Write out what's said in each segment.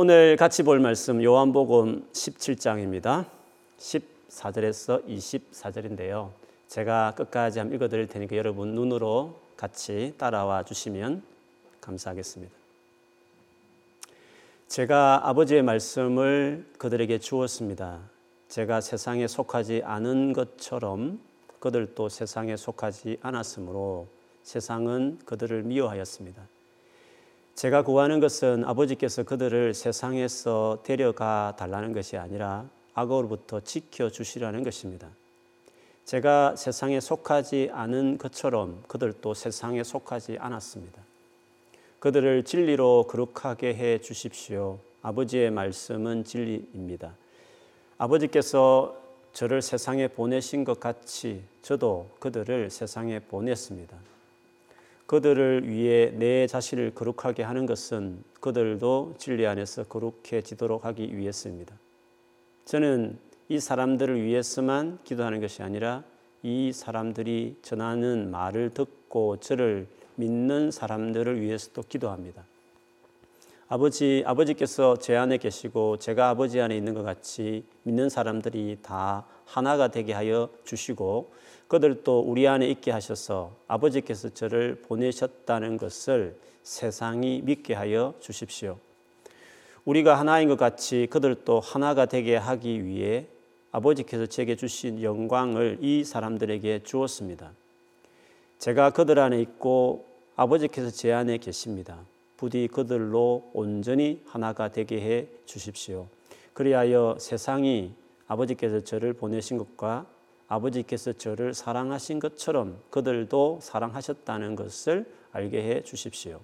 오늘 같이 볼 말씀 요한복음 17장입니다. 14절에서 24절인데요. 제가 끝까지 한번 읽어 드릴 테니까 여러분 눈으로 같이 따라와 주시면 감사하겠습니다. 제가 아버지의 말씀을 그들에게 주었습니다. 제가 세상에 속하지 않은 것처럼 그들도 세상에 속하지 않았으므로 세상은 그들을 미워하였습니다. 제가 구하는 것은 아버지께서 그들을 세상에서 데려가 달라는 것이 아니라 악으로부터 지켜 주시라는 것입니다. 제가 세상에 속하지 않은 것처럼 그들도 세상에 속하지 않았습니다. 그들을 진리로 거룩하게 해 주십시오. 아버지의 말씀은 진리입니다. 아버지께서 저를 세상에 보내신 것 같이 저도 그들을 세상에 보냈습니다. 그들을 위해 내 자신을 거룩하게 하는 것은 그들도 진리 안에서 거룩해지도록 하기 위해서입니다. 저는 이 사람들을 위해서만 기도하는 것이 아니라 이 사람들이 전하는 말을 듣고 저를 믿는 사람들을 위해서도 기도합니다. 아버지, 아버지께서 제 안에 계시고 제가 아버지 안에 있는 것 같이 믿는 사람들이 다 하나가 되게 하여 주시고 그들도 우리 안에 있게 하셔서 아버지께서 저를 보내셨다는 것을 세상이 믿게 하여 주십시오. 우리가 하나인 것 같이 그들도 하나가 되게 하기 위해 아버지께서 제게 주신 영광을 이 사람들에게 주었습니다. 제가 그들 안에 있고 아버지께서 제 안에 계십니다. 부디 그들로 온전히 하나가 되게 해 주십시오. 그리하여 세상이 아버지께서 저를 보내신 것과 아버지께서 저를 사랑하신 것처럼 그들도 사랑하셨다는 것을 알게 해 주십시오.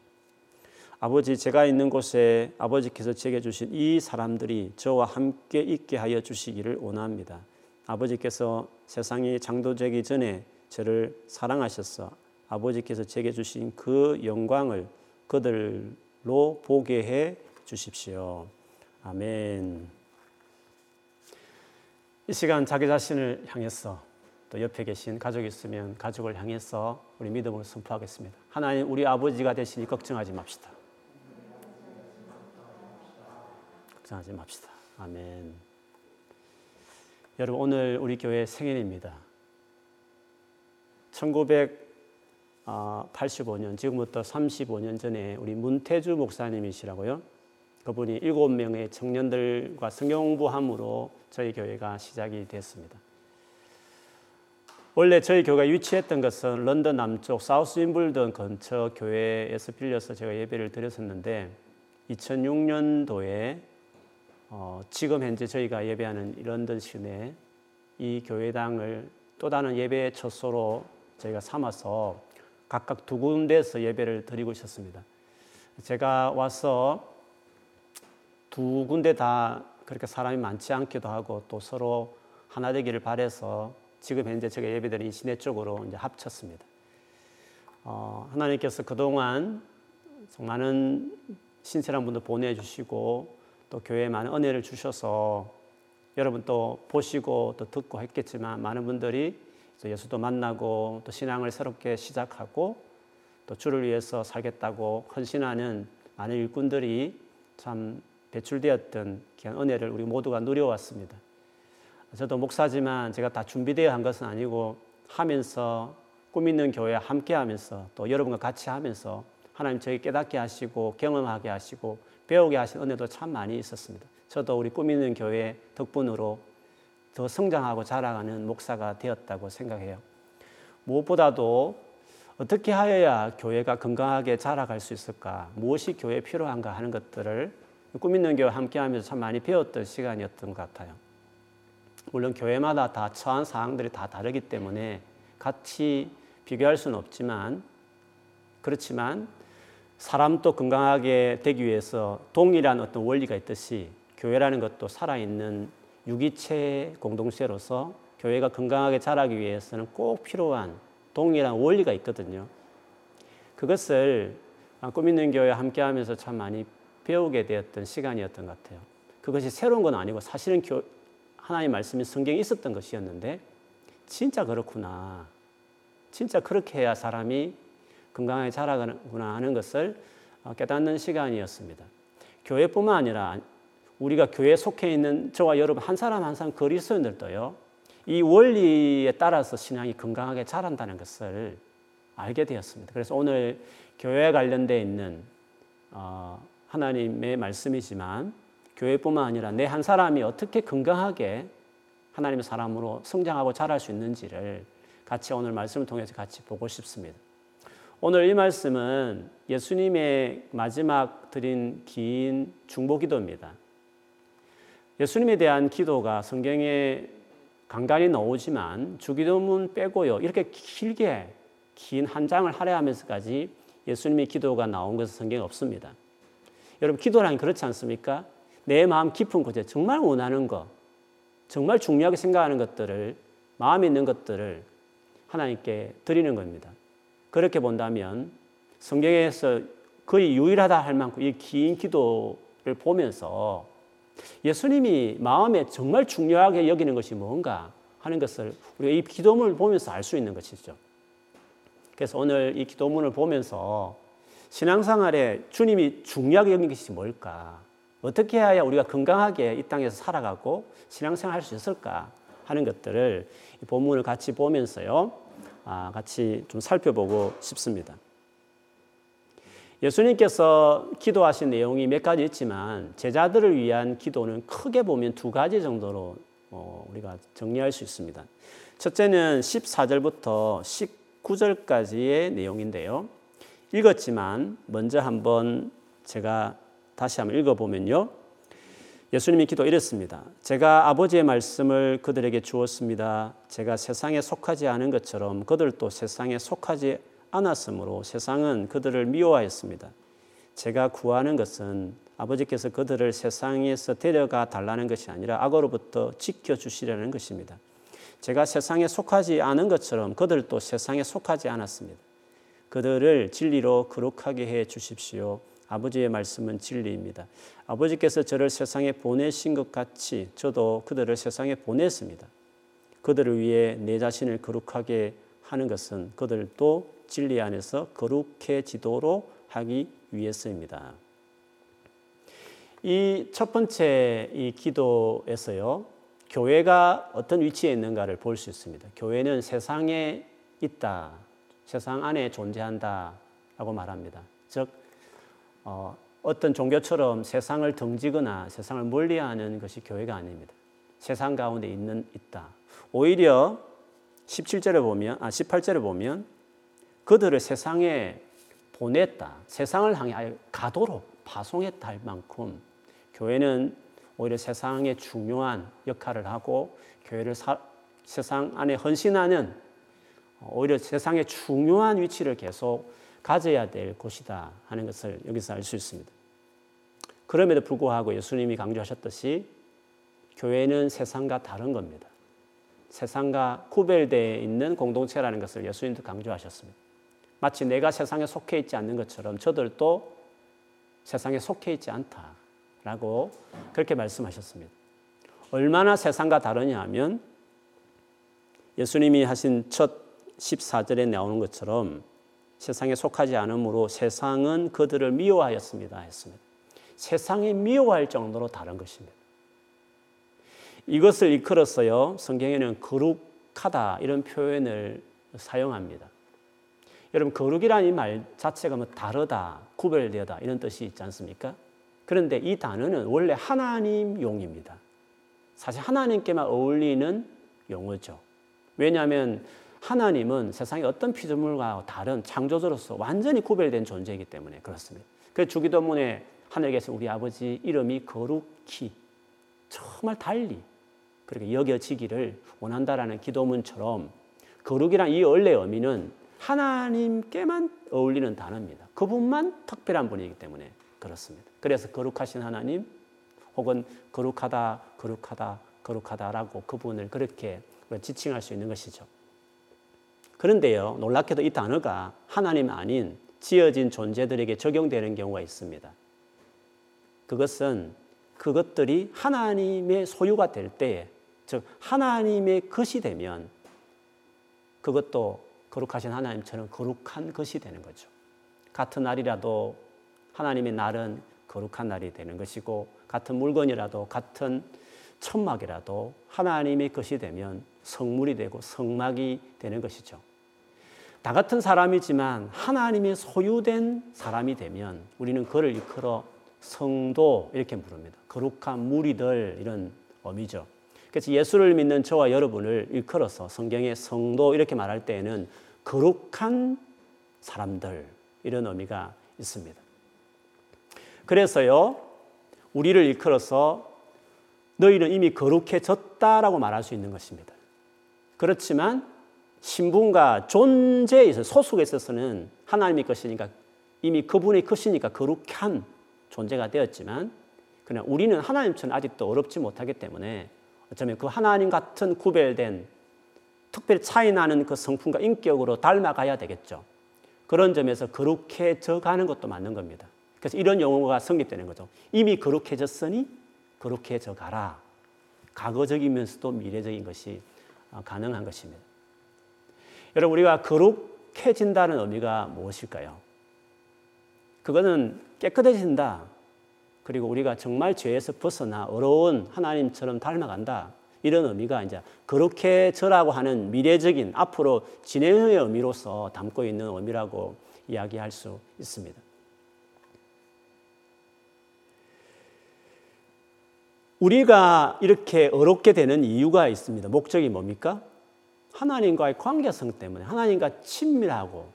아버지 제가 있는 곳에 아버지께서 제게 주신 이 사람들이 저와 함께 있게 하여 주시기를 원합니다. 아버지께서 세상이 창조되기 전에 저를 사랑하셔서 아버지께서 제게 주신 그 영광을 그들로 보게 해 주십시오. 아멘. 이 시간 자기 자신을 향해서 또 옆에 계신 가족이 있으면 가족을 향해서 우리 믿음을 선포하겠습니다. 하나님 우리 아버지가 되시니 걱정하지 맙시다. 걱정하지 맙시다. 아멘. 여러분 오늘 우리 교회 생일입니다. 1985년 지금부터 35년 전에 우리 문태주 목사님이시라고요. 그분이 일곱 명의 청년들과 성경 공부함으로 저희 교회가 시작이 됐습니다. 원래 저희 교회가 위치했던 것은 런던 남쪽 사우스 윈블던 근처 교회에서 빌려서 제가 예배를 드렸었는데 2006년도에 어, 지금 현재 저희가 예배하는 런던 시내 이 교회당을 또 다른 예배 처소로 저희가 삼아서 각각 두 군데서 예배를 드리고 있었습니다. 제가 와서 두 군데 다 그렇게 사람이 많지 않기도 하고 또 서로 하나 되기를 바래서 지금 현재 제가 예배드린 시내 쪽으로 이제 합쳤습니다. 어, 하나님께서 그동안 많은 신실한 분들 보내주시고 또 교회에 많은 은혜를 주셔서 여러분 또 보시고 또 듣고 했겠지만 많은 분들이 예수도 만나고 또 신앙을 새롭게 시작하고 또 주를 위해서 살겠다고 헌신하는 많은 일꾼들이 참 배출되었던 귀한 은혜를 우리 모두가 누려왔습니다. 저도 목사지만 제가 다 준비되어 한 것은 아니고 하면서 꿈 있는 교회 함께 하면서 또 여러분과 같이 하면서 하나님 저희 깨닫게 하시고 경험하게 하시고 배우게 하신 은혜도 참 많이 있었습니다. 저도 우리 꿈 있는 교회 덕분으로 더 성장하고 자라가는 목사가 되었다고 생각해요. 무엇보다도 어떻게 하여야 교회가 건강하게 자라갈 수 있을까? 무엇이 교회에 필요한가 하는 것들을 꿈 있는 교회 함께 하면서 참 많이 배웠던 시간이었던 것 같아요. 물론 교회마다 다 처한 사항들이 다 다르기 때문에 같이 비교할 수는 없지만 그렇지만 사람도 건강하게 되기 위해서 동일한 어떤 원리가 있듯이 교회라는 것도 살아있는 유기체 공동체로서 교회가 건강하게 자라기 위해서는 꼭 필요한 동일한 원리가 있거든요. 그것을 꿈 있는 교회 함께 하면서 참 많이 배우게 되었던 시간이었던 것 같아요. 그것이 새로운 건 아니고 사실은 교, 하나님 말씀이 성경에 있었던 것이었는데 진짜 그렇구나. 진짜 그렇게 해야 사람이 건강하게 자라가는구나 하는 것을 어, 깨닫는 시간이었습니다. 교회뿐만 아니라 우리가 교회에 속해 있는 저와 여러분 한 사람 한 사람 그리스도인들도요. 이 원리에 따라서 신앙이 건강하게 자란다는 것을 알게 되었습니다. 그래서 오늘 교회에 관련돼 있는 어, 하나님의 말씀이지만 교회뿐만 아니라 내 한 사람이 어떻게 건강하게 하나님의 사람으로 성장하고 자랄 수 있는지를 같이 오늘 말씀을 통해서 같이 보고 싶습니다. 오늘 이 말씀은 예수님의 마지막 드린 긴 중보 기도입니다. 예수님에 대한 기도가 성경에 간간히 나오지만 주기도문 빼고요. 이렇게 길게 긴 한 장을 할애하면서까지 예수님의 기도가 나온 것은 성경에 없습니다. 여러분 기도란 그렇지 않습니까? 내 마음 깊은 곳에 정말 원하는 것, 정말 중요하게 생각하는 것들을 마음에 있는 것들을 하나님께 드리는 겁니다. 그렇게 본다면 성경에서 거의 유일하다 할 만큼 이 긴 기도를 보면서 예수님이 마음에 정말 중요하게 여기는 것이 뭔가 하는 것을 우리가 이 기도문을 보면서 알 수 있는 것이죠. 그래서 오늘 이 기도문을 보면서 신앙생활에 주님이 중요하게 여긴 것이 뭘까? 어떻게 해야 우리가 건강하게 이 땅에서 살아가고 신앙생활 할 수 있을까? 하는 것들을 이 본문을 같이 보면서요. 아, 같이 좀 살펴보고 싶습니다. 예수님께서 기도하신 내용이 몇 가지 있지만 제자들을 위한 기도는 크게 보면 두 가지 정도로 어, 우리가 정리할 수 있습니다. 첫째는 14절부터 19절까지의 내용인데요. 읽었지만 먼저 한번 제가 다시 한번 읽어보면요. 예수님이 기도 이랬습니다. 제가 아버지의 말씀을 그들에게 주었습니다. 제가 세상에 속하지 않은 것처럼 그들도 세상에 속하지 않았으므로 세상은 그들을 미워하였습니다. 제가 구하는 것은 아버지께서 그들을 세상에서 데려가 달라는 것이 아니라 악으로부터 지켜 주시려는 것입니다. 제가 세상에 속하지 않은 것처럼 그들도 세상에 속하지 않았습니다. 그들을 진리로 거룩하게 해 주십시오. 아버지의 말씀은 진리입니다. 아버지께서 저를 세상에 보내신 것 같이 저도 그들을 세상에 보냈습니다. 그들을 위해 내 자신을 거룩하게 하는 것은 그들도 진리 안에서 거룩해지도록 하기 위해서입니다. 이 첫 번째 이 기도에서요, 교회가 어떤 위치에 있는가를 볼 수 있습니다. 교회는 세상에 있다, 세상 안에 존재한다 라고 말합니다. 즉, 어, 어떤 종교처럼 세상을 등지거나 세상을 멀리하는 것이 교회가 아닙니다. 세상 가운데 있는 있다. 오히려 17절에 보면 아 18절에 보면 그들을 세상에 보냈다. 세상을 향해 가도록 파송했다 할 만큼 교회는 오히려 세상에 중요한 역할을 하고 교회를 사, 세상 안에 헌신하는 오히려 세상의 중요한 위치를 계속 가져야 될 곳이다 하는 것을 여기서 알 수 있습니다. 그럼에도 불구하고 예수님이 강조하셨듯이 교회는 세상과 다른 겁니다. 세상과 구별되어 있는 공동체라는 것을 예수님도 강조하셨습니다. 마치 내가 세상에 속해 있지 않는 것처럼 저들도 세상에 속해 있지 않다라고 그렇게 말씀하셨습니다. 얼마나 세상과 다르냐 하면 예수님이 하신 첫 14절에 나오는 것처럼 세상에 속하지 않으므로 세상은 그들을 미워하였습니다. 했습니다. 세상이 미워할 정도로 다른 것입니다. 이것을 이끌었어요. 성경에는 거룩하다 이런 표현을 사용합니다. 여러분 거룩이라는 이 말 자체가 뭐 다르다, 구별되다 이런 뜻이 있지 않습니까? 그런데 이 단어는 원래 하나님 용입니다. 사실 하나님께만 어울리는 용어죠. 왜냐하면 하나님은 세상의 어떤 피조물과 다른 창조주로서 완전히 구별된 존재이기 때문에 그렇습니다. 그 주기도문에 하늘에서 우리 아버지 이름이 거룩히 정말 달리 그렇게 여겨지기를 원한다라는 기도문처럼 거룩이란 이 원래 의미는 하나님께만 어울리는 단어입니다. 그분만 특별한 분이기 때문에 그렇습니다. 그래서 거룩하신 하나님 혹은 거룩하다, 거룩하다, 거룩하다라고 그분을 그렇게 지칭할 수 있는 것이죠. 그런데요, 놀랍게도 이 단어가 하나님 아닌 지어진 존재들에게 적용되는 경우가 있습니다. 그것은 그것들이 하나님의 소유가 될 때에, 즉, 하나님의 것이 되면 그것도 거룩하신 하나님처럼 거룩한 것이 되는 거죠. 같은 날이라도 하나님의 날은 거룩한 날이 되는 것이고 같은 물건이라도 같은 천막이라도 하나님의 것이 되면 성물이 되고 성막이 되는 것이죠. 다 같은 사람이지만 하나님의 소유된 사람이 되면 우리는 그를 이끌어 성도 이렇게 부릅니다. 거룩한 무리들 이런 의미죠. 그래서 예수를 믿는 저와 여러분을 일컬어서 성경의 성도 이렇게 말할 때에는 거룩한 사람들 이런 의미가 있습니다. 그래서요, 우리를 일컬어서 너희는 이미 거룩해졌다라고 말할 수 있는 것입니다. 그렇지만 신분과 존재에 있어 소속에 있어서는 하나님의 것이니까 이미 그분의 것이니까 거룩한 존재가 되었지만 그냥 우리는 하나님처럼 아직도 어렵지 못하기 때문에 어쩌면 그 하나님 같은 구별된 특별히 차이 나는 그 성품과 인격으로 닮아가야 되겠죠. 그런 점에서 거룩해져 가는 것도 맞는 겁니다. 그래서 이런 용어가 성립되는 거죠. 이미 거룩해졌으니 거룩해져 가라. 과거적이면서도 미래적인 것이 어, 가능한 것입니다. 여러분, 우리가 거룩해진다는 의미가 무엇일까요? 그거는 깨끗해진다. 그리고 우리가 정말 죄에서 벗어나 어려운 하나님처럼 닮아간다. 이런 의미가 이제 거룩해져라고 하는 미래적인 앞으로 진행의 의미로서 담고 있는 의미라고 이야기할 수 있습니다. 우리가 이렇게 어렵게 되는 이유가 있습니다. 목적이 뭡니까? 하나님과의 관계성 때문에 하나님과 친밀하고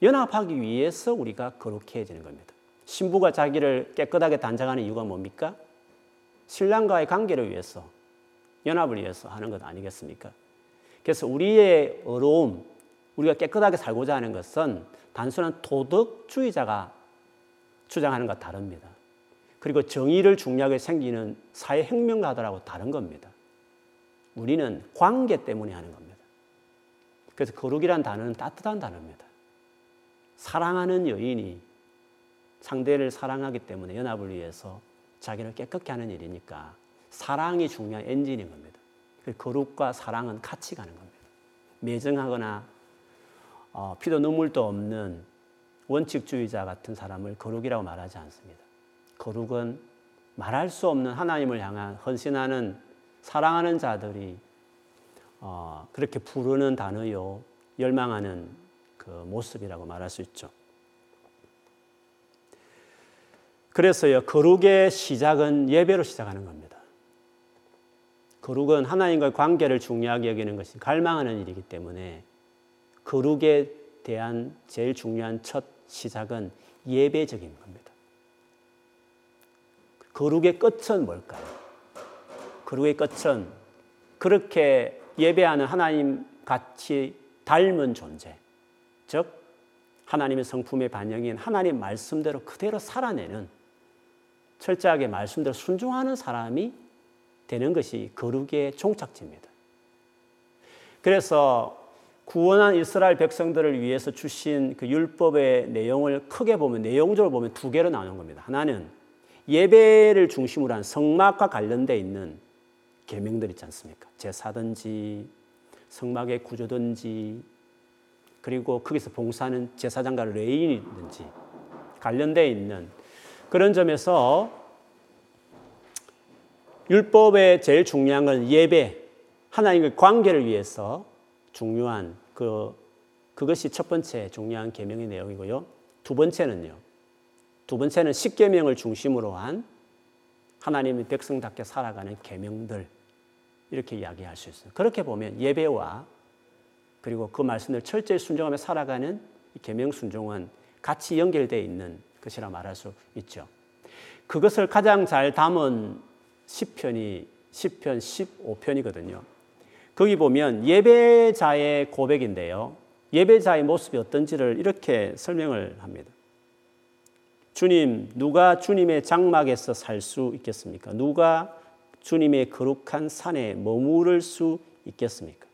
연합하기 위해서 우리가 거룩해지는 겁니다. 신부가 자기를 깨끗하게 단장하는 이유가 뭡니까? 신랑과의 관계를 위해서, 연합을 위해서 하는 것 아니겠습니까? 그래서 우리의 어려움, 우리가 깨끗하게 살고자 하는 것은 단순한 도덕주의자가 주장하는 것 다릅니다. 그리고 정의를 중요하게 생기는 사회 혁명가들하고 다른 겁니다. 우리는 관계 때문에 하는 겁니다. 그래서 거룩이란 단어는 따뜻한 단어입니다. 사랑하는 여인이 상대를 사랑하기 때문에 연합을 위해서 자기를 깨끗게 하는 일이니까 사랑이 중요한 엔진인 겁니다. 거룩과 사랑은 같이 가는 겁니다. 매정하거나 어, 피도 눈물도 없는 원칙주의자 같은 사람을 거룩이라고 말하지 않습니다. 거룩은 말할 수 없는 하나님을 향한 헌신하는 사랑하는 자들이 어, 그렇게 부르는 단어요, 열망하는 그 모습이라고 말할 수 있죠. 그래서요, 거룩의 시작은 예배로 시작하는 겁니다. 거룩은 하나님과의 관계를 중요하게 여기는 것이 갈망하는 일이기 때문에 거룩에 대한 제일 중요한 첫 시작은 예배적인 겁니다. 거룩의 끝은 뭘까요? 그리고의 끝은 그렇게 예배하는 하나님 같이 닮은 존재, 즉 하나님의 성품의 반영인 하나님 말씀대로 그대로 살아내는 철저하게 말씀대로 순종하는 사람이 되는 것이 거룩의 종착지입니다. 그래서 구원한 이스라엘 백성들을 위해서 주신 그 율법의 내용을 크게 보면 내용적으로 보면 두 개로 나누는 겁니다. 하나는 예배를 중심으로 한 성막과 관련돼 있는 계명들 있지 않습니까? 제사든지 성막의 구조든지 그리고 거기서 봉사하는 제사장과 레위인이든지 관련되어 있는 그런 점에서 율법의 제일 중요한 건 예배, 하나님의 관계를 위해서 중요한 그 그것이 첫 번째 중요한 계명의 내용이고요. 두 번째는요. 두 번째는 십계명을 중심으로 한 하나님의 백성답게 살아가는 계명들 이렇게 이야기할 수 있어요. 그렇게 보면 예배와 그리고 그 말씀을 철저히 순종하며 살아가는 계명 순종은 같이 연결되어 있는 것이라 말할 수 있죠. 그것을 가장 잘 담은 시편이 시편 15편이거든요. 거기 보면 예배자의 고백인데요. 예배자의 모습이 어떤지를 이렇게 설명을 합니다. 주님, 누가 주님의 장막에서 살 수 있겠습니까? 누가 주님의 거룩한 산에 머무를 수 있겠습니까?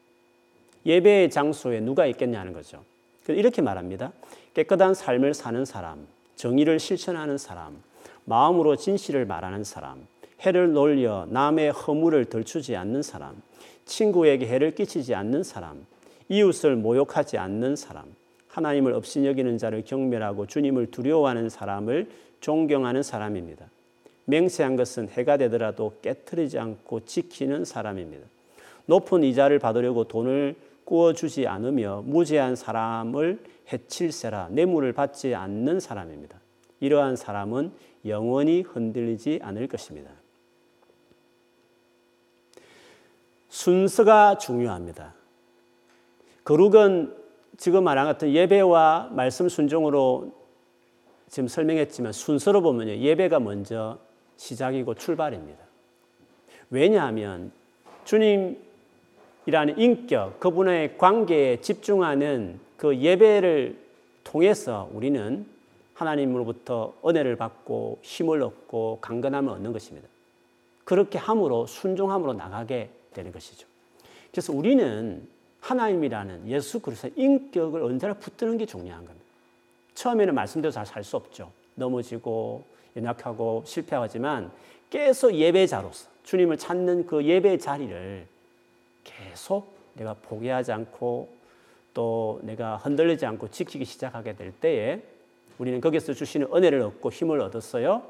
예배의 장소에 누가 있겠냐는 거죠. 이렇게 말합니다. 깨끗한 삶을 사는 사람, 정의를 실천하는 사람, 마음으로 진실을 말하는 사람, 해를 놀려 남의 허물을 덜추지 않는 사람, 친구에게 해를 끼치지 않는 사람, 이웃을 모욕하지 않는 사람, 하나님을 업신여기는 자를 경멸하고 주님을 두려워하는 사람을 존경하는 사람입니다. 맹세한 것은 해가 되더라도 깨뜨리지 않고 지키는 사람입니다. 높은 이자를 받으려고 돈을 구워주지 않으며 무죄한 사람을 해칠세라 뇌물을 받지 않는 사람입니다. 이러한 사람은 영원히 흔들리지 않을 것입니다. 순서가 중요합니다. 거룩은 지금 말한 같은 예배와 말씀 순종으로 지금 설명했지만 순서로 보면요. 예배가 먼저 시작이고 출발입니다. 왜냐하면 주님이라는 인격, 그분의 관계에 집중하는 그 예배를 통해서 우리는 하나님으로부터 은혜를 받고 힘을 얻고 강건함을 얻는 것입니다. 그렇게 함으로 순종함으로 나가게 되는 것이죠. 그래서 우리는 하나님이라는 예수 그리스도의 인격을 언제나 붙드는 게 중요한 겁니다. 처음에는 말씀대로 잘 살 수 없죠. 넘어지고 연약하고 실패하지만 계속 예배자로서 주님을 찾는 그 예배 자리를 계속 내가 포기하지 않고 또 내가 흔들리지 않고 지키기 시작하게 될 때에 우리는 거기서 주시는 은혜를 얻고 힘을 얻었어요.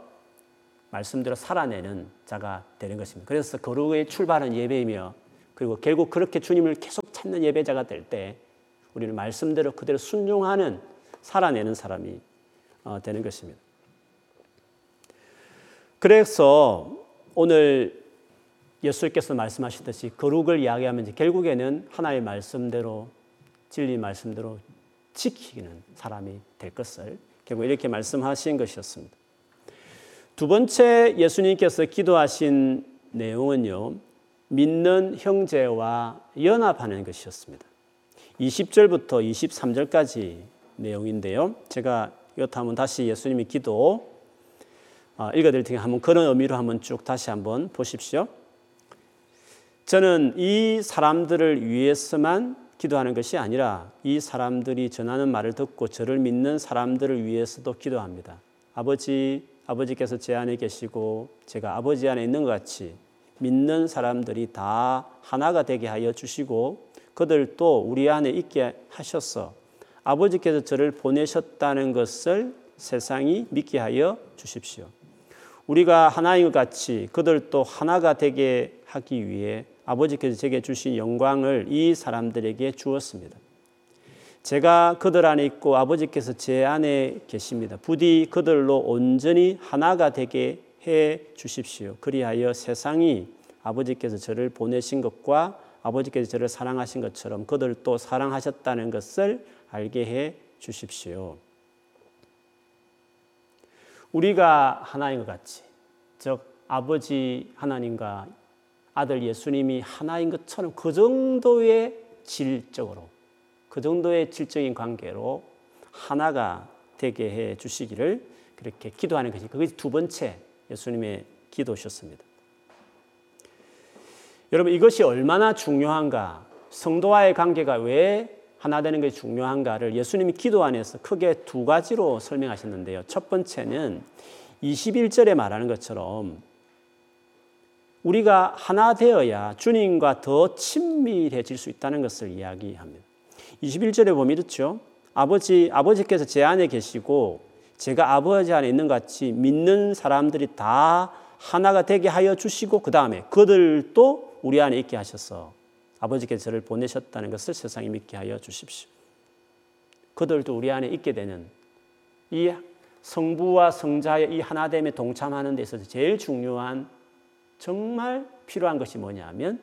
말씀대로 살아내는 자가 되는 것입니다. 그래서 거룩의 출발은 예배이며 그리고 결국 그렇게 주님을 계속 찾는 예배자가 될 때 우리는 말씀대로 그대로 순종하는 살아내는 사람이 어, 되는 것입니다. 그래서 오늘 예수께서 말씀하시듯이 거룩을 이야기하면 결국에는 하나의 말씀대로 진리 말씀대로 지키는 사람이 될 것을 결국 이렇게 말씀하신 것이었습니다. 두 번째 예수님께서 기도하신 내용은요. 믿는 형제와 연합하는 것이었습니다. 20절부터 23절까지 내용인데요. 제가 이것 한번 다시 예수님의 기도 어, 읽어드릴 테니 한번 그런 의미로 한번 쭉 다시 한번 보십시오. 저는 이 사람들을 위해서만 기도하는 것이 아니라 이 사람들이 전하는 말을 듣고 저를 믿는 사람들을 위해서도 기도합니다. 아버지, 아버지께서 제 안에 계시고 제가 아버지 안에 있는 것 같이 믿는 사람들이 다 하나가 되게 하여 주시고 그들도 우리 안에 있게 하셨어. 아버지께서 저를 보내셨다는 것을 세상이 믿게 하여 주십시오. 우리가 하나인 것 같이 그들도 하나가 되게 하기 위해 아버지께서 제게 주신 영광을 이 사람들에게 주었습니다. 제가 그들 안에 있고 아버지께서 제 안에 계십니다. 부디 그들로 온전히 하나가 되게 해 주십시오. 그리하여 세상이 아버지께서 저를 보내신 것과 아버지께서 저를 사랑하신 것처럼 그들도 사랑하셨다는 것을 알게 해 주십시오. 우리가 하나인 것 같이, 즉 아버지 하나님과 아들 예수님이 하나인 것처럼 그 정도의 질적으로, 그 정도의 질적인 관계로 하나가 되게 해 주시기를 그렇게 기도하는 것이 그것이 두 번째 예수님의 기도셨습니다. 여러분 이것이 얼마나 중요한가, 성도와의 관계가 왜 하나 되는 것이 중요한가를 예수님이 기도 안에서 크게 두 가지로 설명하셨는데요. 첫 번째는 21절에 말하는 것처럼 우리가 하나 되어야 주님과 더 친밀해질 수 있다는 것을 이야기합니다. 21절에 보면 이렇죠. 아버지, 아버지께서 제 안에 계시고 제가 아버지 안에 있는 같이 믿는 사람들이 다 하나가 되게 하여 주시고 그 다음에 그들도 우리 안에 있게 하셔서 아버지께서 저를 보내셨다는 것을 세상에 믿게 하여 주십시오. 그들도 우리 안에 있게 되는 이 성부와 성자의 이 하나됨에 동참하는 데 있어서 제일 중요한 정말 필요한 것이 뭐냐면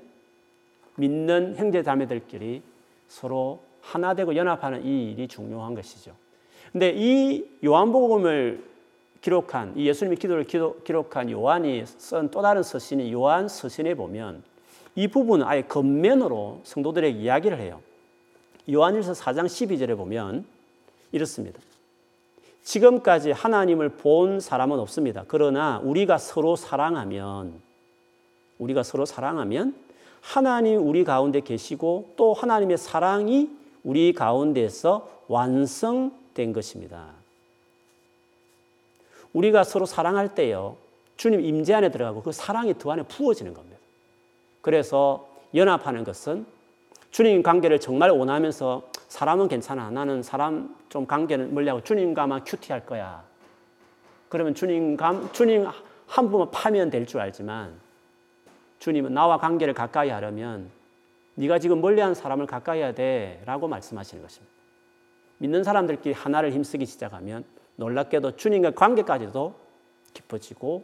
믿는 형제 자매들끼리 서로 하나 되고 연합하는 이 일이 중요한 것이죠. 근데 이 요한복음을 기록한 이 예수님의 기도를 기록한 요한이 쓴 또 다른 서신이 요한 서신에 보면 이 부분은 아예 겉면으로 성도들에게 이야기를 해요. 요한일서 4장 12절에 보면 이렇습니다. 지금까지 하나님을 본 사람은 없습니다. 그러나 우리가 서로 사랑하면 우리가 서로 사랑하면 하나님 우리 가운데 계시고 또 하나님의 사랑이 우리 가운데서 완성된 것입니다. 우리가 서로 사랑할 때요. 주님 임재 안에 들어가고 그 사랑이 그 안에 부어지는 겁니다. 그래서 연합하는 것은 주님 관계를 정말 원하면서 사람은 괜찮아. 나는 사람 좀 관계는 멀리하고 주님과만 큐티할 거야. 그러면 주님 감, 주님 한 분만 파면 될 줄 알지만 주님은 나와 관계를 가까이 하려면 네가 지금 멀리한 사람을 가까이 해야 돼라고 말씀하시는 것입니다. 믿는 사람들끼리 하나를 힘쓰기 시작하면 놀랍게도 주님과 관계까지도 깊어지고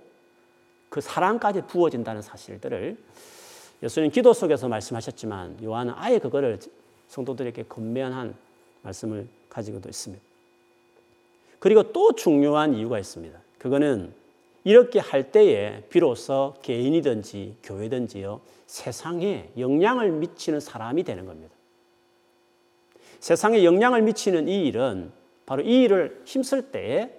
그 사랑까지 부어진다는 사실들을 예수님 기도 속에서 말씀하셨지만 요한은 아예 그거를 성도들에게 건면한 말씀을 가지고도 있습니다. 그리고 또 중요한 이유가 있습니다. 그거는 이렇게 할 때에 비로소 개인이든지 교회든지요 세상에 영향을 미치는 사람이 되는 겁니다. 세상에 영향을 미치는 이 일은 바로 이 일을 힘쓸 때에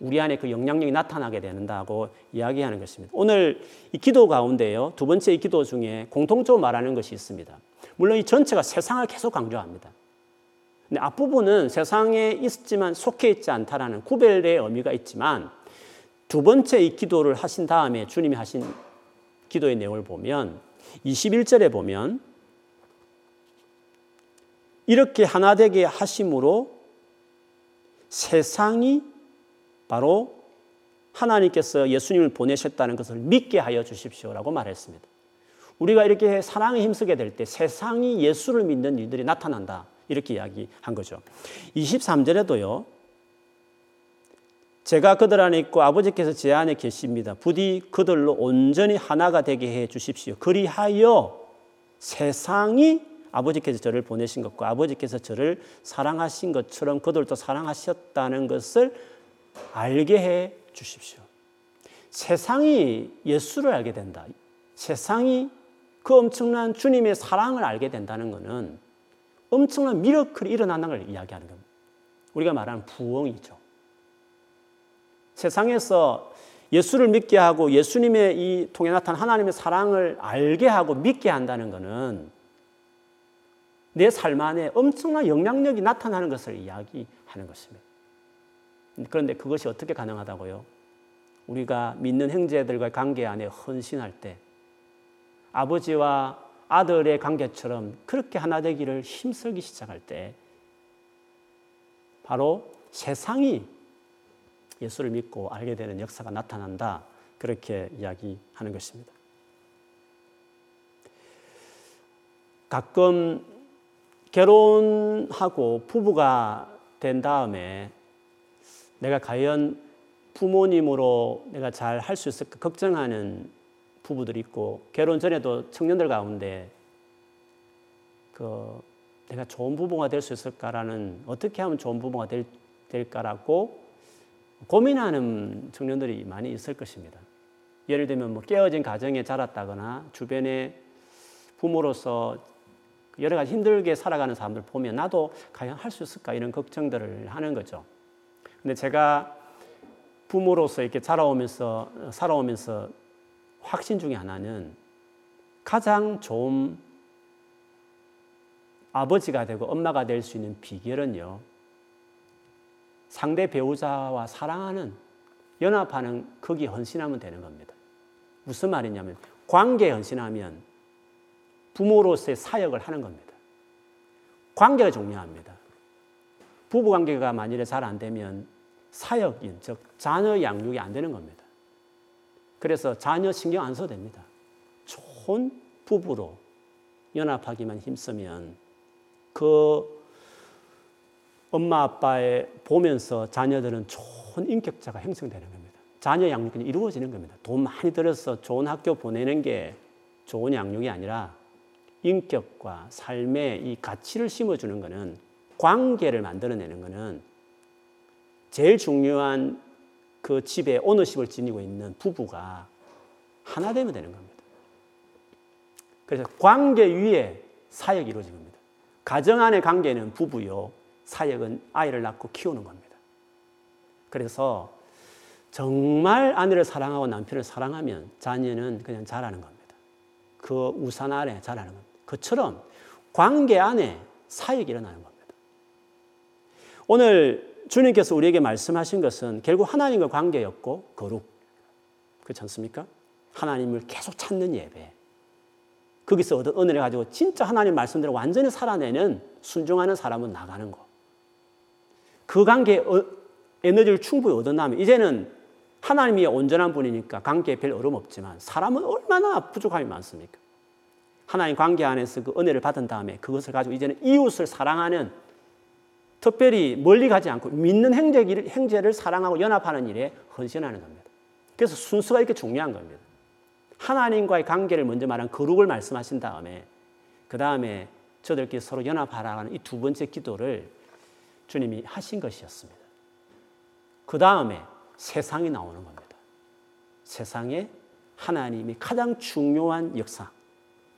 우리 안에 그 영향력이 나타나게 된다고 이야기하는 것입니다. 오늘 이 기도 가운데요, 두 번째 이 기도 중에 공통적으로 말하는 것이 있습니다. 물론 이 전체가 세상을 계속 강조합니다. 근데 앞부분은 세상에 있지만 속해 있지 않다라는 구별의 의미가 있지만 두 번째 이 기도를 하신 다음에 주님이 하신 기도의 내용을 보면 21절에 보면 이렇게 하나 되게 하심으로 세상이 바로 하나님께서 예수님을 보내셨다는 것을 믿게 하여 주십시오라고 말했습니다. 우리가 이렇게 사랑에 힘쓰게 될 때 세상이 예수를 믿는 일들이 나타난다. 이렇게 이야기한 거죠. 23절에도요. 제가 그들 안에 있고 아버지께서 제 안에 계십니다. 부디 그들로 온전히 하나가 되게 해 주십시오. 그리하여 세상이 아버지께서 저를 보내신 것과 아버지께서 저를 사랑하신 것처럼 그들도 사랑하셨다는 것을 알게 해 주십시오. 세상이 예수를 알게 된다. 세상이 그 엄청난 주님의 사랑을 알게 된다는 것은 엄청난 미러클이 일어나는 걸 이야기하는 겁니다. 우리가 말하는 부흥이죠. 세상에서 예수를 믿게 하고 예수님의 이 통해 나타난 하나님의 사랑을 알게 하고 믿게 한다는 것은 내 삶 안에 엄청난 영향력이 나타나는 것을 이야기하는 것입니다. 그런데 그것이 어떻게 가능하다고요? 우리가 믿는 형제들과의 관계 안에 헌신할 때 아버지와 아들의 관계처럼 그렇게 하나 되기를 힘쓰기 시작할 때 바로 세상이 예수를 믿고 알게 되는 역사가 나타난다. 그렇게 이야기하는 것입니다. 가끔 결혼하고 부부가 된 다음에 내가 과연 부모님으로 내가 잘 할 수 있을까 걱정하는 부부들이 있고 결혼 전에도 청년들 가운데 그 내가 좋은 부부가 될 수 있을까라는 어떻게 하면 좋은 부부가 될, 될까라고 고민하는 청년들이 많이 있을 것입니다. 예를 들면 뭐 깨어진 가정에 자랐다거나 주변에 부모로서 여러 가지 힘들게 살아가는 사람들 보면 나도 과연 할 수 있을까 이런 걱정들을 하는 거죠. 근데 제가 부모로서 이렇게 자라오면서 살아오면서 확신 중에 하나는 가장 좋은 아버지가 되고 엄마가 될 수 있는 비결은요. 상대 배우자와 사랑하는 연합하는 거기 헌신하면 되는 겁니다. 무슨 말이냐면 관계에 헌신하면 부모로서의 사역을 하는 겁니다. 관계가 중요합니다. 부부 관계가 만일에 잘 안 되면 사역인 즉 자녀 양육이 안 되는 겁니다. 그래서 자녀 신경 안 써도 됩니다. 좋은 부부로 연합하기만 힘쓰면 그 엄마 아빠의 보면서 자녀들은 좋은 인격자가 형성되는 겁니다. 자녀 양육이 이루어지는 겁니다. 돈 많이 들여서 좋은 학교 보내는 게 좋은 양육이 아니라 인격과 삶의 이 가치를 심어주는 것은 관계를 만들어내는 것은 제일 중요한 그 집에 오너십을 지니고 있는 부부가 하나 되면 되는 겁니다. 그래서 관계 위에 사역이 이루어진 겁니다. 가정 안의 관계는 부부요, 사역은 아이를 낳고 키우는 겁니다. 그래서 정말 아내를 사랑하고 남편을 사랑하면 자녀는 그냥 자라는 겁니다. 그 우산 아래 자라는 겁니다. 그처럼 관계 안에 사역이 일어나는 겁니다. 오늘 주님께서 우리에게 말씀하신 것은 결국 하나님과 관계였고 거룩. 그렇지 않습니까? 하나님을 계속 찾는 예배. 거기서 얻은 은혜를 가지고 진짜 하나님 말씀대로 완전히 살아내는 순종하는 사람은 나가는 거. 그 관계에 어, 에너지를 충분히 얻어나면 이제는 하나님이 온전한 분이니까 관계에 별 어려움 없지만 사람은 얼마나 부족함이 많습니까? 하나님 관계 안에서 그 은혜를 받은 다음에 그것을 가지고 이제는 이웃을 사랑하는 특별히 멀리 가지 않고 믿는 행제, 행제를 사랑하고 연합하는 일에 헌신하는 겁니다. 그래서 순서가 이렇게 중요한 겁니다. 하나님과의 관계를 먼저 말한 거룩을 말씀하신 다음에 그 다음에 저들끼리 서로 연합하라는 이 두 번째 기도를 주님이 하신 것이었습니다. 그 다음에 세상이 나오는 겁니다. 세상에 하나님이 가장 중요한 역사,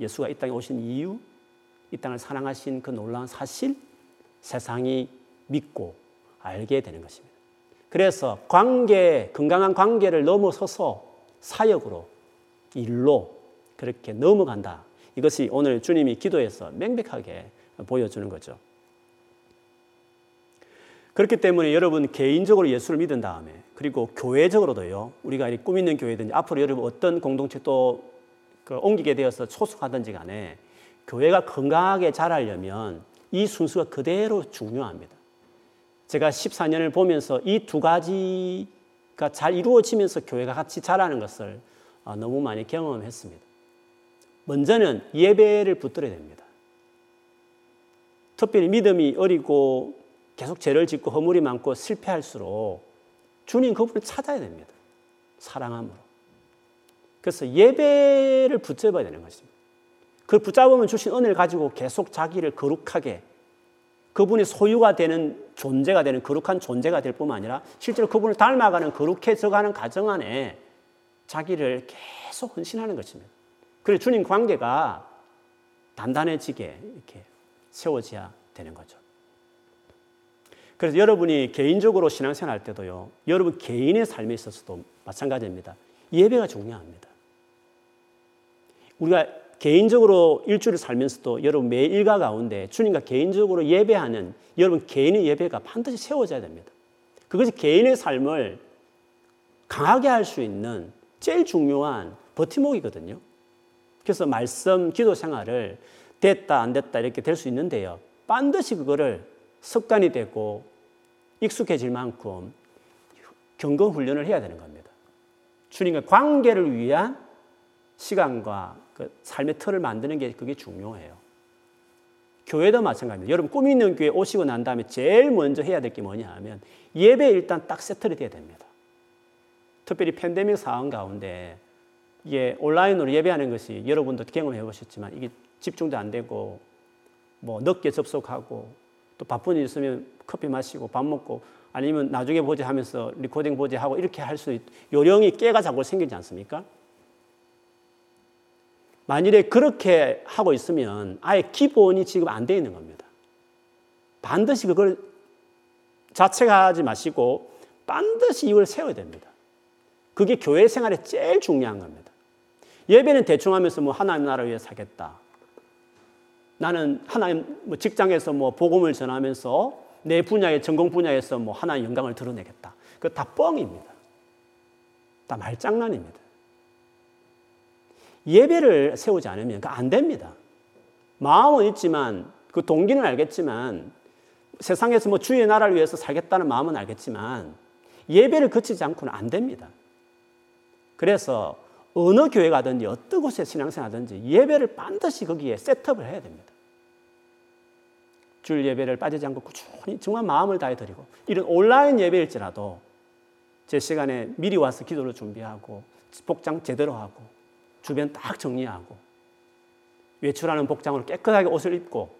예수가 이 땅에 오신 이유, 이 땅을 사랑하신 그 놀라운 사실, 세상이 믿고 알게 되는 것입니다. 그래서 관계, 건강한 관계를 넘어서서 사역으로, 일로 그렇게 넘어간다. 이것이 오늘 주님이 기도에서 명백하게 보여주는 거죠. 그렇기 때문에 여러분 개인적으로 예수를 믿은 다음에 그리고 교회적으로도요. 우리가 꿈 있는 교회든지 앞으로 여러분 어떤 공동체 또 그 옮기게 되어서 초속하든지 간에 교회가 건강하게 자라려면 이 순수가 그대로 중요합니다. 제가 14년을 보면서 이 두 가지가 잘 이루어지면서 교회가 같이 자라는 것을 어, 너무 많이 경험했습니다. 먼저는 예배를 붙들어야 됩니다. 특별히 믿음이 어리고 계속 죄를 짓고 허물이 많고 실패할수록 주님 그분을 찾아야 됩니다. 사랑함으로. 그래서 예배를 붙잡아야 되는 것입니다. 그 붙잡으면 주신 은혜를 가지고 계속 자기를 거룩하게 그분이 소유가 되는 존재가 되는 거룩한 존재가 될 뿐만 아니라 실제로 그분을 닮아가는 거룩해져가는 과정 안에 자기를 계속 헌신하는 것입니다. 그래서 주님 관계가 단단해지게 이렇게 세워져야 되는 거죠. 그래서 여러분이 개인적으로 신앙생활 할 때도요, 여러분 개인의 삶에 있어서도 마찬가지입니다. 예배가 중요합니다. 우리가 개인적으로 일주일을 살면서도 여러분 매 일과 가운데 주님과 개인적으로 예배하는 여러분 개인의 예배가 반드시 세워져야 됩니다. 그것이 개인의 삶을 강하게 할 수 있는 제일 중요한 버팀목이거든요. 그래서 말씀, 기도 생활을 됐다, 안 됐다 이렇게 될 수 있는데요. 반드시 그거를 습관이 되고 익숙해질 만큼 경건 훈련을 해야 되는 겁니다. 주님과 관계를 위한 시간과 그 삶의 틀을 만드는 게 그게 중요해요. 교회도 마찬가지입니다. 여러분 꿈 있는 교회 오시고 난 다음에 제일 먼저 해야 될 게 뭐냐 하면 예배 일단 딱 세트를 돼야 됩니다. 특별히 팬데믹 상황 가운데 이게 온라인으로 예배하는 것이 여러분도 경험해 보셨지만 이게 집중도 안 되고 뭐 늦게 접속하고 또 바쁜 일 있으면 커피 마시고 밥 먹고 아니면 나중에 보자 하면서 리코딩 보자 하고 이렇게 할 수 있, 요령이 깨가 자꾸 생기지 않습니까? 만일에 그렇게 하고 있으면 아예 기본이 지금 안 돼 있는 겁니다. 반드시 그걸 자책하지 마시고 반드시 이걸 세워야 됩니다. 그게 교회 생활에 제일 중요한 겁니다. 예배는 대충 하면서 뭐 하나님 나라 위해 사겠다. 나는 하나님 뭐 직장에서 뭐 복음을 전하면서 내 분야의 전공 분야에서 뭐 하나의 영광을 드러내겠다. 그 다 뻥입니다. 다 말장난입니다. 예배를 세우지 않으면 안 됩니다. 마음은 있지만 그 동기는 알겠지만 세상에서 뭐 주의 나라를 위해서 살겠다는 마음은 알겠지만 예배를 거치지 않고는 안 됩니다. 그래서 어느 교회 가든지 어떤 곳에 신앙생활 하든지 예배를 반드시 거기에 셋업을 해야 됩니다. 주 예배를 빠지지 않고 꾸준히 정말 마음을 다해 드리고 이런 온라인 예배일지라도 제 시간에 미리 와서 기도를 준비하고 복장 제대로 하고 주변 딱 정리하고 외출하는 복장으로 깨끗하게 옷을 입고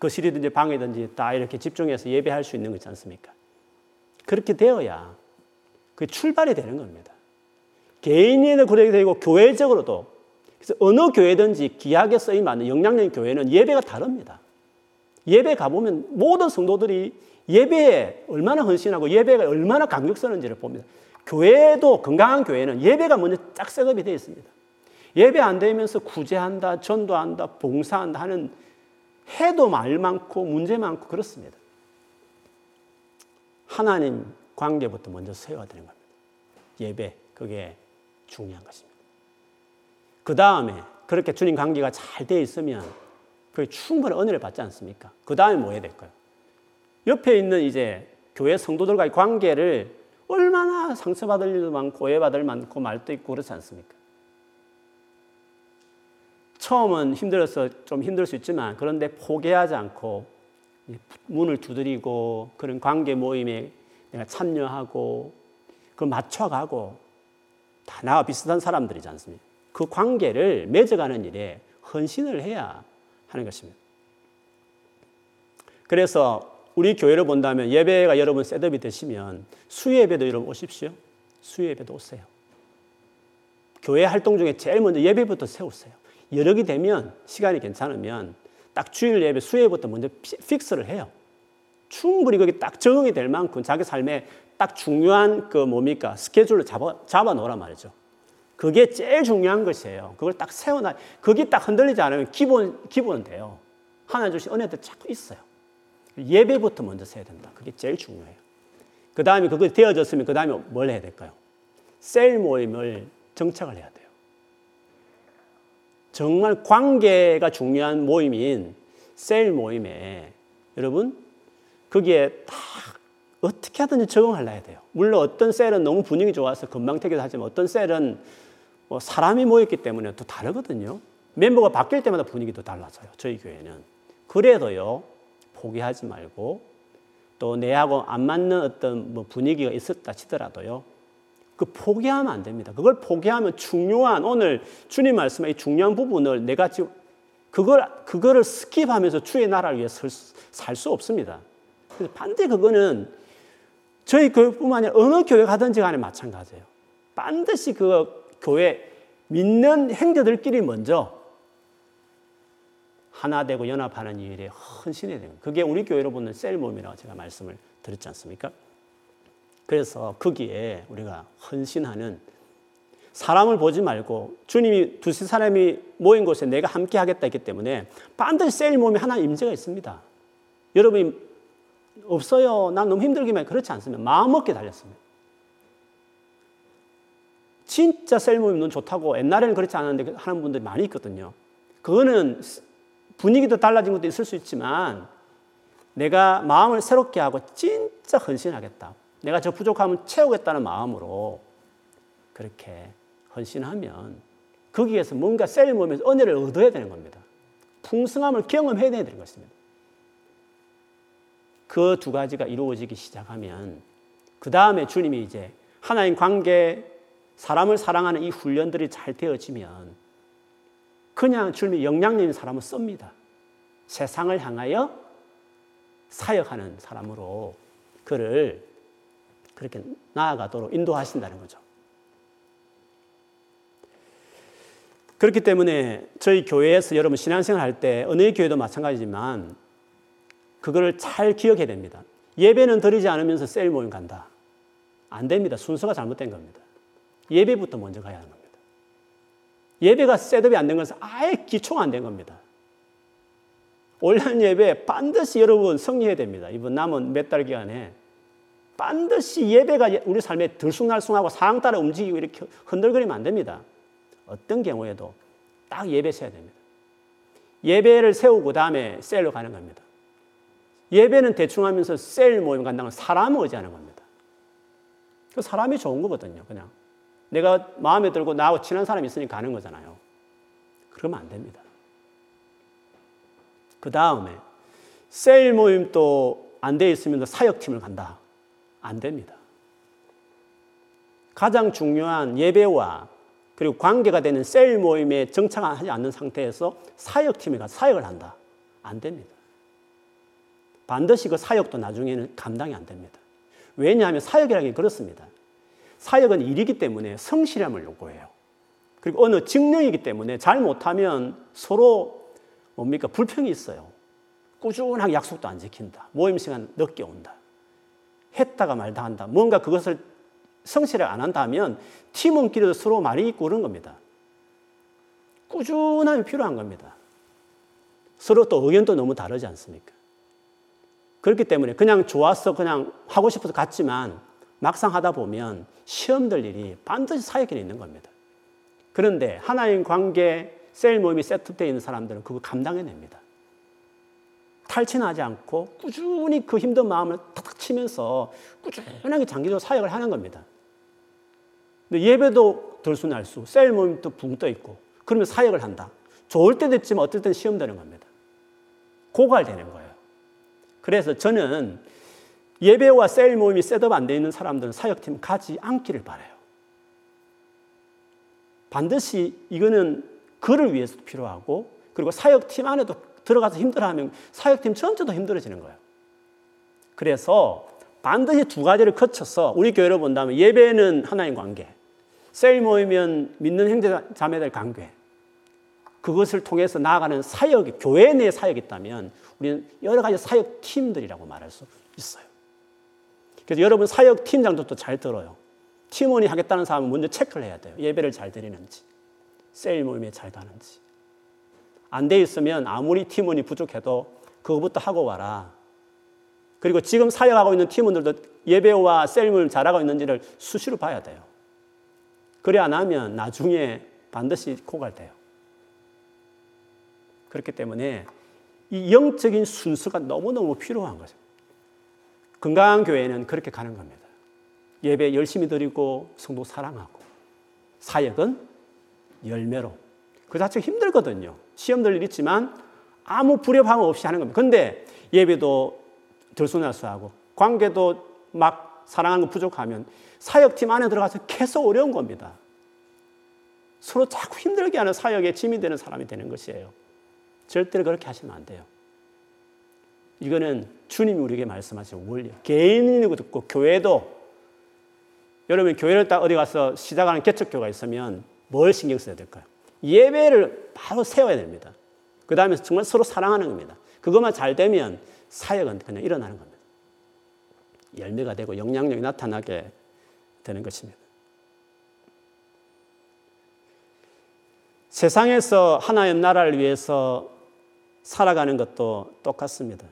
거실이든지 방이든지 다 이렇게 집중해서 예배할 수 있는 거지 않습니까? 그렇게 되어야 그 출발이 되는 겁니다. 개인에도 그렇게 되고 교회적으로도 그래서 어느 교회든지 기하게 쓰임 받는 영향력 교회는 예배가 다릅니다. 예배 가보면 모든 성도들이 예배에 얼마나 헌신하고 예배가 얼마나 강력 쓰는지를 봅니다. 교회도 건강한 교회는 예배가 먼저 쫙 셋업이 되어 있습니다. 예배 안 되면서 구제한다, 전도한다, 봉사한다 하는 해도 말 많고 문제 많고 그렇습니다. 하나님 관계부터 먼저 세워야 되는 겁니다. 예배, 그게 중요한 것입니다. 그 다음에 그렇게 주님 관계가 잘 되어 있으면 그 충분한 은혜를 받지 않습니까? 그 다음에 뭐 해야 될까요? 옆에 있는 이제 교회 성도들과의 관계를 얼마나 상처받을 일도 많고 오해받을 많고 말도 있고 그렇지 않습니까? 처음은 힘들어서 좀 힘들 수 있지만 그런데 포기하지 않고 문을 두드리고 그런 관계 모임에 내가 참여하고 그 맞춰가고 다 나와 비슷한 사람들이지 않습니까? 그 관계를 맺어가는 일에 헌신을 해야 하는 것입니다. 그래서 우리 교회를 본다면 예배가 여러분 set up이 되시면 수예배도 여러분 오십시오. 수예배도 오세요. 교회 활동 중에 제일 먼저 예배부터 세우세요. 여력이 되면 시간이 괜찮으면 딱 주일 예배 수예부터 먼저 fix를 해요. 충분히 거기 딱 적응이 될 만큼 자기 삶에 딱 중요한 그 뭡니까 스케줄을 잡아 잡아 놓으란 말이죠. 그게 제일 중요한 것이에요. 그걸 딱 세워놔. 그게 딱 흔들리지 않으면 기본 기본은 돼요. 하나님 주신 은혜도 자꾸 있어요. 예배부터 먼저 세야 된다. 그게 제일 중요해요. 그 다음에 그거 되어졌으면 그 다음에 뭘 해야 될까요? 셀 모임을 정착을 해야 돼요. 정말 관계가 중요한 모임인 셀 모임에 여러분 거기에 딱 어떻게 하든지 적응하려 야 돼요. 물론 어떤 셀은 너무 분위기 좋아서 금방 되기도 하지만 어떤 셀은 뭐 사람이 모였기 때문에 또 다르거든요. 멤버가 바뀔 때마다 분위기도 달라져요. 저희 교회는. 그래도요, 포기하지 말고 또 내하고 안 맞는 어떤 뭐 분위기가 있었다 치더라도요. 그 포기하면 안 됩니다. 그걸 포기하면 중요한 오늘 주님 말씀의 중요한 부분을 내가 지금 그걸 그거를 스킵하면서 주의 나라를 위해 살 수 없습니다. 그래서 반드시 그거는 저희 교회뿐만 아니라 어느 교회 가든지 간에 마찬가지예요. 반드시 그 교회 믿는 행자들끼리 먼저 하나 되고 연합하는 일에 헌신해야 돼요. 그게 우리 교회로 보는 셀몸이라고 제가 말씀을 드렸지 않습니까? 그래서 거기에 우리가 헌신하는 사람을 보지 말고 주님이 두세 사람이 모인 곳에 내가 함께 하겠다 했기 때문에 반드시 셀 몸에 하나 임재가 있습니다. 여러분이 없어요. 난 너무 힘들기만 그렇지 않습니다. 마음 먹게 달렸습니다. 진짜 셀 몸이 너무 좋다고 옛날에는 그렇지 않았는데 하는 분들이 많이 있거든요. 그거는 분위기도 달라진 것도 있을 수 있지만 내가 마음을 새롭게 하고 진짜 헌신하겠다. 내가 저 부족함을 채우겠다는 마음으로 그렇게 헌신하면 거기에서 뭔가 셀 몸에서 은혜를 얻어야 되는 겁니다. 풍성함을 경험해야 되는 것입니다. 그 두 가지가 이루어지기 시작하면 그 다음에 주님이 이제 하나님 관계, 사람을 사랑하는 이 훈련들이 잘 되어지면 그냥 주님이 영향력 있는 사람을 씁니다. 세상을 향하여 사역하는 사람으로 그를 그렇게 나아가도록 인도하신다는 거죠. 그렇기 때문에 저희 교회에서 여러분 신앙생활 할 때 어느 교회도 마찬가지지만 그거를 잘 기억해야 됩니다. 예배는 드리지 않으면서 셀 모임 간다. 안 됩니다. 순서가 잘못된 겁니다. 예배부터 먼저 가야 하는 겁니다. 예배가 set up이 안 된 것은 아예 기초가 안 된 겁니다. 온라인 예배 반드시 여러분 승리해야 됩니다. 이번 남은 몇 달 기간에 반드시 예배가 우리 삶에 들쑥날쑥하고 상황 따라 움직이고 이렇게 흔들거리면 안 됩니다. 어떤 경우에도 딱 예배 세야 됩니다. 예배를 세우고 다음에 셀로 가는 겁니다. 예배는 대충 하면서 셀 모임 간다는 사람을 의지하는 겁니다. 그 사람이 좋은 거거든요, 그냥. 내가 마음에 들고 나하고 친한 사람이 있으니 가는 거잖아요. 그러면 안 됩니다. 그 다음에 세일 모임도 안 돼 있으면 사역팀을 간다. 안 됩니다. 가장 중요한 예배와 그리고 관계가 되는 셀 모임에 정착하지 않는 상태에서 사역팀에 가 사역을 한다. 안 됩니다. 반드시 그 사역도 나중에는 감당이 안 됩니다. 왜냐하면 사역이라는 게 그렇습니다. 사역은 일이기 때문에 성실함을 요구해요. 그리고 어느 직능이기 때문에 잘 못하면 서로 뭡니까? 불평이 있어요. 꾸준하게 약속도 안 지킨다. 모임 시간 늦게 온다. 했다가 말다 한다. 뭔가 그것을 성실을 안 한다면 팀원끼리도 서로 말이 있고 그런 겁니다. 꾸준함이 필요한 겁니다. 서로 또 의견도 너무 다르지 않습니까? 그렇기 때문에 그냥 좋아서 그냥 하고 싶어서 갔지만 막상 하다 보면 시험 들 일이 반드시 사역에 있는 겁니다. 그런데 하나님 관계 셀 모임이 세트되어 있는 사람들은 그거 감당해냅니다. 탈진하지 않고 꾸준히 그 힘든 마음을 탁탁 치면서 꾸준하게 장기적으로 사역을 하는 겁니다. 근데 예배도 들수날수, 셀 모임도 붕 떠 있고, 그러면 사역을 한다. 좋을 때도 있지만 어떨 때는 시험 되는 겁니다. 고갈되는 거예요. 그래서 저는 예배와 셀 모임이 셋업 안 돼 있는 사람들은 사역팀 가지 않기를 바라요. 반드시 이거는 그를 위해서도 필요하고 그리고 사역팀 안에도 들어가서 힘들어하면 사역팀 전체도 힘들어지는 거예요. 그래서 반드시 두 가지를 거쳐서 우리 교회로 본다면 예배는 하나님 관계, 셀 모이면 믿는 형제 자매들 관계, 그것을 통해서 나아가는 사역이 교회 내 사역이 있다면 우리는 여러 가지 사역 팀들이라고 말할 수 있어요. 그래서 여러분 사역 팀장들도 잘 들어요. 팀원이 하겠다는 사람은 먼저 체크를 해야 돼요. 예배를 잘 드리는지, 세일 모임에 잘 가는지. 안 돼 있으면 아무리 팀원이 부족해도 그거부터 하고 와라. 그리고 지금 사역하고 있는 팀원들도 예배와 셀을 잘하고 있는지를 수시로 봐야 돼요. 그래 안 하면 나중에 반드시 고갈돼요. 그렇기 때문에 이 영적인 순서가 너무너무 필요한 거죠. 건강한 교회는 그렇게 가는 겁니다. 예배 열심히 드리고 성도 사랑하고 사역은 열매로 그 자체가 힘들거든요. 시험들 일 있지만 아무 불협화음 없이 하는 겁니다. 근데 예배도 들쑥날쑥하고 관계도 막 사랑하는 거 부족하면 사역팀 안에 들어가서 계속 어려운 겁니다. 서로 자꾸 힘들게 하는 사역에 짐이 되는 사람이 되는 것이에요. 절대로 그렇게 하시면 안 돼요. 이거는 주님이 우리에게 말씀하신 원리. 개인이고 듣고 교회도 여러분 교회를 딱 어디 가서 시작하는 개척교가 있으면 뭘 신경 써야 될까요? 예배를 바로 세워야 됩니다. 그 다음에 정말 서로 사랑하는 겁니다. 그것만 잘 되면 사역은 그냥 일어나는 겁니다. 열매가 되고 영향력이 나타나게 되는 것입니다. 세상에서 하나님 나라를 위해서 살아가는 것도 똑같습니다.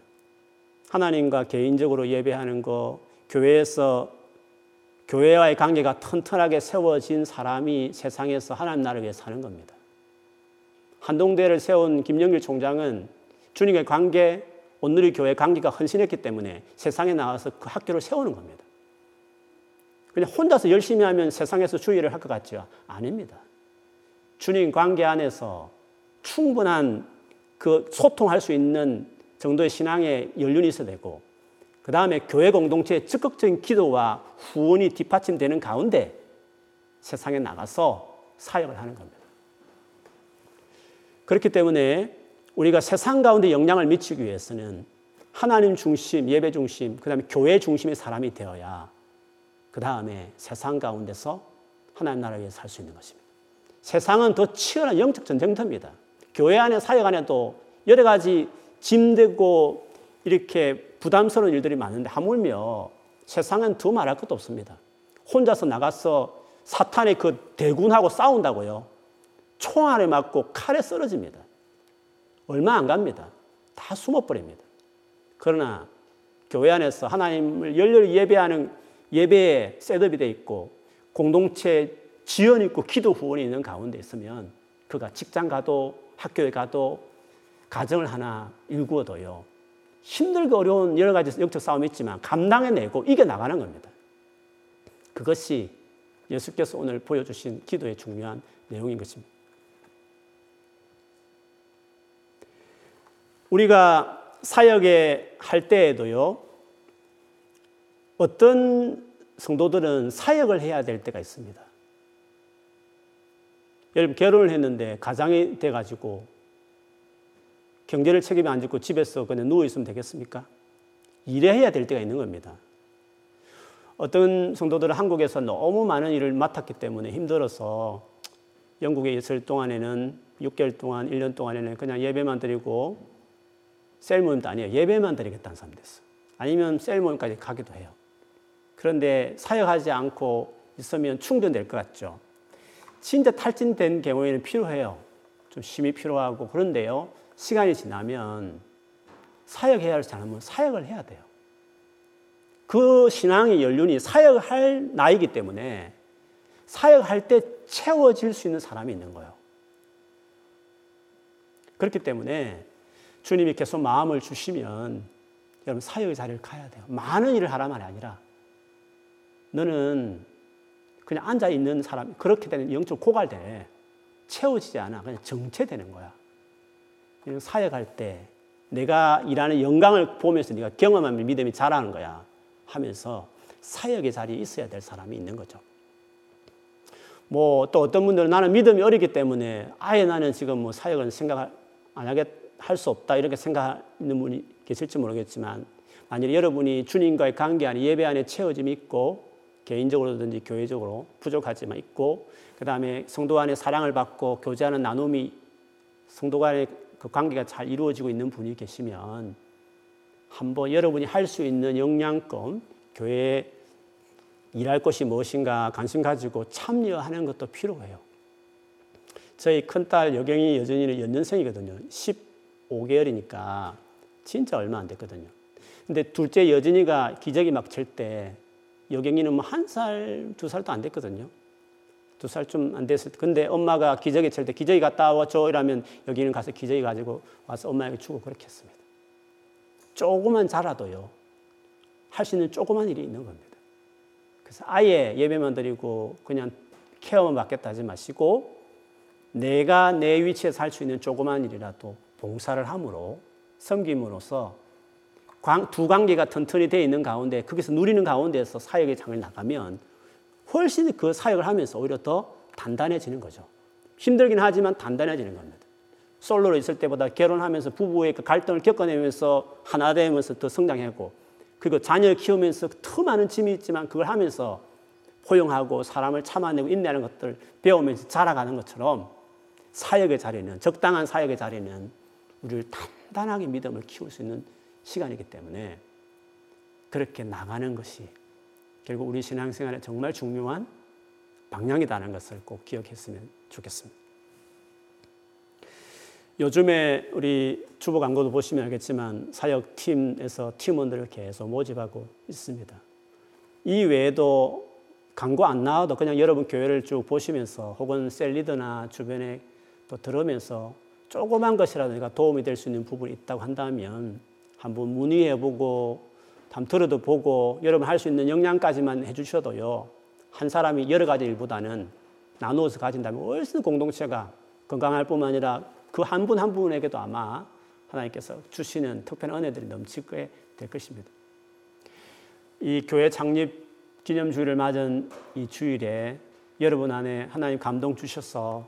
하나님과 개인적으로 예배하는 거, 교회에서 교회와의 관계가 튼튼하게 세워진 사람이 세상에서 하나님 나라를 위해 사는 겁니다. 한동대를 세운 김영길 총장은 주님의 관계, 오늘의 교회 관계가 헌신했기 때문에 세상에 나와서 그 학교를 세우는 겁니다. 그냥 혼자서 열심히 하면 세상에서 주의를 할 것 같죠? 아닙니다. 주님 관계 안에서 충분한 그 소통할 수 있는 정도의 신앙의 연륜이 있어야 되고, 그 다음에 교회 공동체의 적극적인 기도와 후원이 뒷받침되는 가운데 세상에 나가서 사역을 하는 겁니다. 그렇기 때문에 우리가 세상 가운데 영향을 미치기 위해서는 하나님 중심, 예배 중심, 그 다음에 교회 중심의 사람이 되어야 그 다음에 세상 가운데서 하나님 나라를 위해 살 수 있는 것입니다. 세상은 더 치열한 영적 전쟁터입니다. 교회 안에 사역 안에도 여러 가지 짐되고 이렇게 부담스러운 일들이 많은데 하물며 세상은 더 말할 것도 없습니다. 혼자서 나가서 사탄의 그 대군하고 싸운다고요. 총알에 맞고 칼에 쓰러집니다. 얼마 안 갑니다. 다 숨어버립니다. 그러나 교회 안에서 하나님을 열렬히 예배하는 예배에 셋업이 돼 있고 공동체 지연 있고 기도 후원이 있는 가운데 있으면 그가 직장 가도 학교에 가도 가정을 하나 일구어도요. 힘들고 어려운 여러 가지 영적 싸움이 있지만 감당해내고 이겨나가는 겁니다. 그것이 예수께서 오늘 보여주신 기도의 중요한 내용인 것입니다. 우리가 사역에 할 때에도요, 어떤 성도들은 사역을 해야 될 때가 있습니다. 여러분, 결혼을 했는데 가장이 돼가지고 경제를 책임이 안 짓고 집에서 그냥 누워 있으면 되겠습니까? 일해야 될 때가 있는 겁니다. 어떤 성도들은 한국에서 너무 많은 일을 맡았기 때문에 힘들어서 영국에 있을 동안에는 6개월 동안, 1년 동안에는 그냥 예배만 드리고 셀 모임도 아니에요. 예배만 드리겠다는 사람 됐어. 아니면 셀 모임까지 가기도 해요. 그런데 사역하지 않고 있으면 충전될 것 같죠. 진짜 탈진된 경우에는 필요해요. 좀 쉼이 필요하고 그런데요. 시간이 지나면 사역해야 할 사람은 사역을 해야 돼요. 그 신앙의 연륜이 사역을 할 나이기 때문에 사역할 때 채워질 수 있는 사람이 있는 거예요. 그렇기 때문에 주님이 계속 마음을 주시면 여러분 사역의 자리를 가야 돼요. 많은 일을 하란 말이 아니라 너는 그냥 앉아 있는 사람 그렇게 되는 영적 고갈돼 채워지지 않아 그냥 정체되는 거야. 사역할 때 내가 일하는 영광을 보면서 네가 경험하면 믿음이 자라는 거야 하면서 사역의 자리에 있어야 될 사람이 있는 거죠. 뭐 또 어떤 분들은 나는 믿음이 어리기 때문에 아예 나는 지금 뭐 사역을 생각 안 하겠 할수 없다 이렇게 생각하는 분이 계실지 모르겠지만 만일 여러분이 주님과의 관계 안에 예배 안에 채워짐이 있고 개인적으로든지 교회적으로 부족하지만 있고 그 다음에 성도 안에 사랑을 받고 교제하는 나눔이 성도 간의 그 관계가 잘 이루어지고 있는 분이 계시면 한번 여러분이 할 수 있는 역량껏 교회에 일할 것이 무엇인가 관심 가지고 참여하는 것도 필요해요. 저희 큰딸 여경이 여전히는 연년생이거든요. 15개월이니까 진짜 얼마 안 됐거든요. 근데 둘째 여진이가 기저귀 막 칠 때 여경이는 뭐 한 살, 두 살도 안 됐거든요. 두살좀안 됐을 때. 근데 엄마가 기저귀 칠때 기저귀 갔다 와줘 이러면 여기는 가서 기저귀 가지고 와서 엄마에게 주고 그렇게 했습니다. 조그만 자라도요. 할 수 있는 조그만 일이 있는 겁니다. 그래서 아예 예배만 드리고 그냥 케어만 받겠다 하지 마시고 내가 내 위치에서 할수 있는 조그만 일이라도 봉사를 함으로 섬김으로써 두 관계가 튼튼히 되어 있는 가운데 거기서 누리는 가운데서 사역의 장을 나가면 훨씬 그 사역을 하면서 오히려 더 단단해지는 거죠. 힘들긴 하지만 단단해지는 겁니다. 솔로로 있을 때보다 결혼하면서 부부의 그 갈등을 겪어내면서 하나 되면서 더 성장하고 그리고 자녀를 키우면서 더 많은 짐이 있지만 그걸 하면서 포용하고 사람을 참아내고 인내하는 것들 배우면서 자라가는 것처럼 사역의 자리는 적당한 사역의 자리는 우리를 단단하게 믿음을 키울 수 있는 시간이기 때문에 그렇게 나가는 것이 결국 우리 신앙생활에 정말 중요한 방향이라는 것을 꼭 기억했으면 좋겠습니다. 요즘에 우리 주보 광고도 보시면 알겠지만 사역팀에서 팀원들을 계속 모집하고 있습니다. 이 외에도 광고 안 나와도 그냥 여러분 교회를 쭉 보시면서 혹은 셀리더나 주변에 또 들으면서 조그만 것이라도 도움이 될 수 있는 부분이 있다고 한다면 한번 문의해보고 담 들어도 보고 여러분 할 수 있는 역량까지만 해주셔도요 한 사람이 여러 가지 일보다는 나누어서 가진다면 훨씬 공동체가 건강할 뿐만 아니라 그 한분한 분에게도 아마 하나님께서 주시는 특별한 은혜들이 넘치게 될 것입니다. 이 교회 창립 기념 주일을 맞은 이 주일에 여러분 안에 하나님 감동 주셔서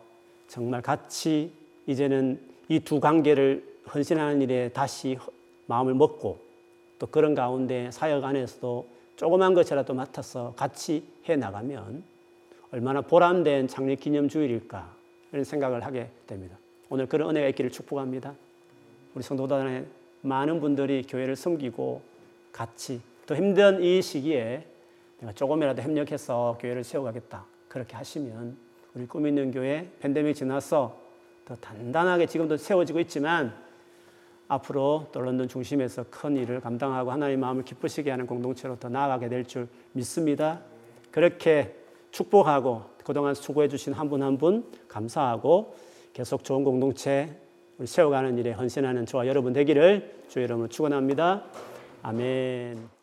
정말 같이 이제는 이 두 관계를 헌신하는 일에 다시 마음을 먹고 또 그런 가운데 사역 안에서도 조그만 것이라도 맡아서 같이 해 나가면 얼마나 보람된 창립 기념 주일일까 이런 생각을 하게 됩니다. 오늘 그런 은혜가 있기를 축복합니다. 우리 성도단의 많은 분들이 교회를 섬기고 같이 또 힘든 이 시기에 내가 조금이라도 협력해서 교회를 세워가겠다. 그렇게 하시면 우리 꿈 있는 교회 팬데믹 지나서 더 단단하게 지금도 세워지고 있지만 앞으로 또 런던 중심에서 큰 일을 감당하고 하나님 마음을 기쁘시게 하는 공동체로 더 나아가게 될 줄 믿습니다. 그렇게 축복하고 그동안 수고해 주신 한 분 한 분 감사하고 계속 좋은 공동체 세워가는 일에 헌신하는 저와 여러분 되기를 주의 이름으로 축원합니다. 아멘.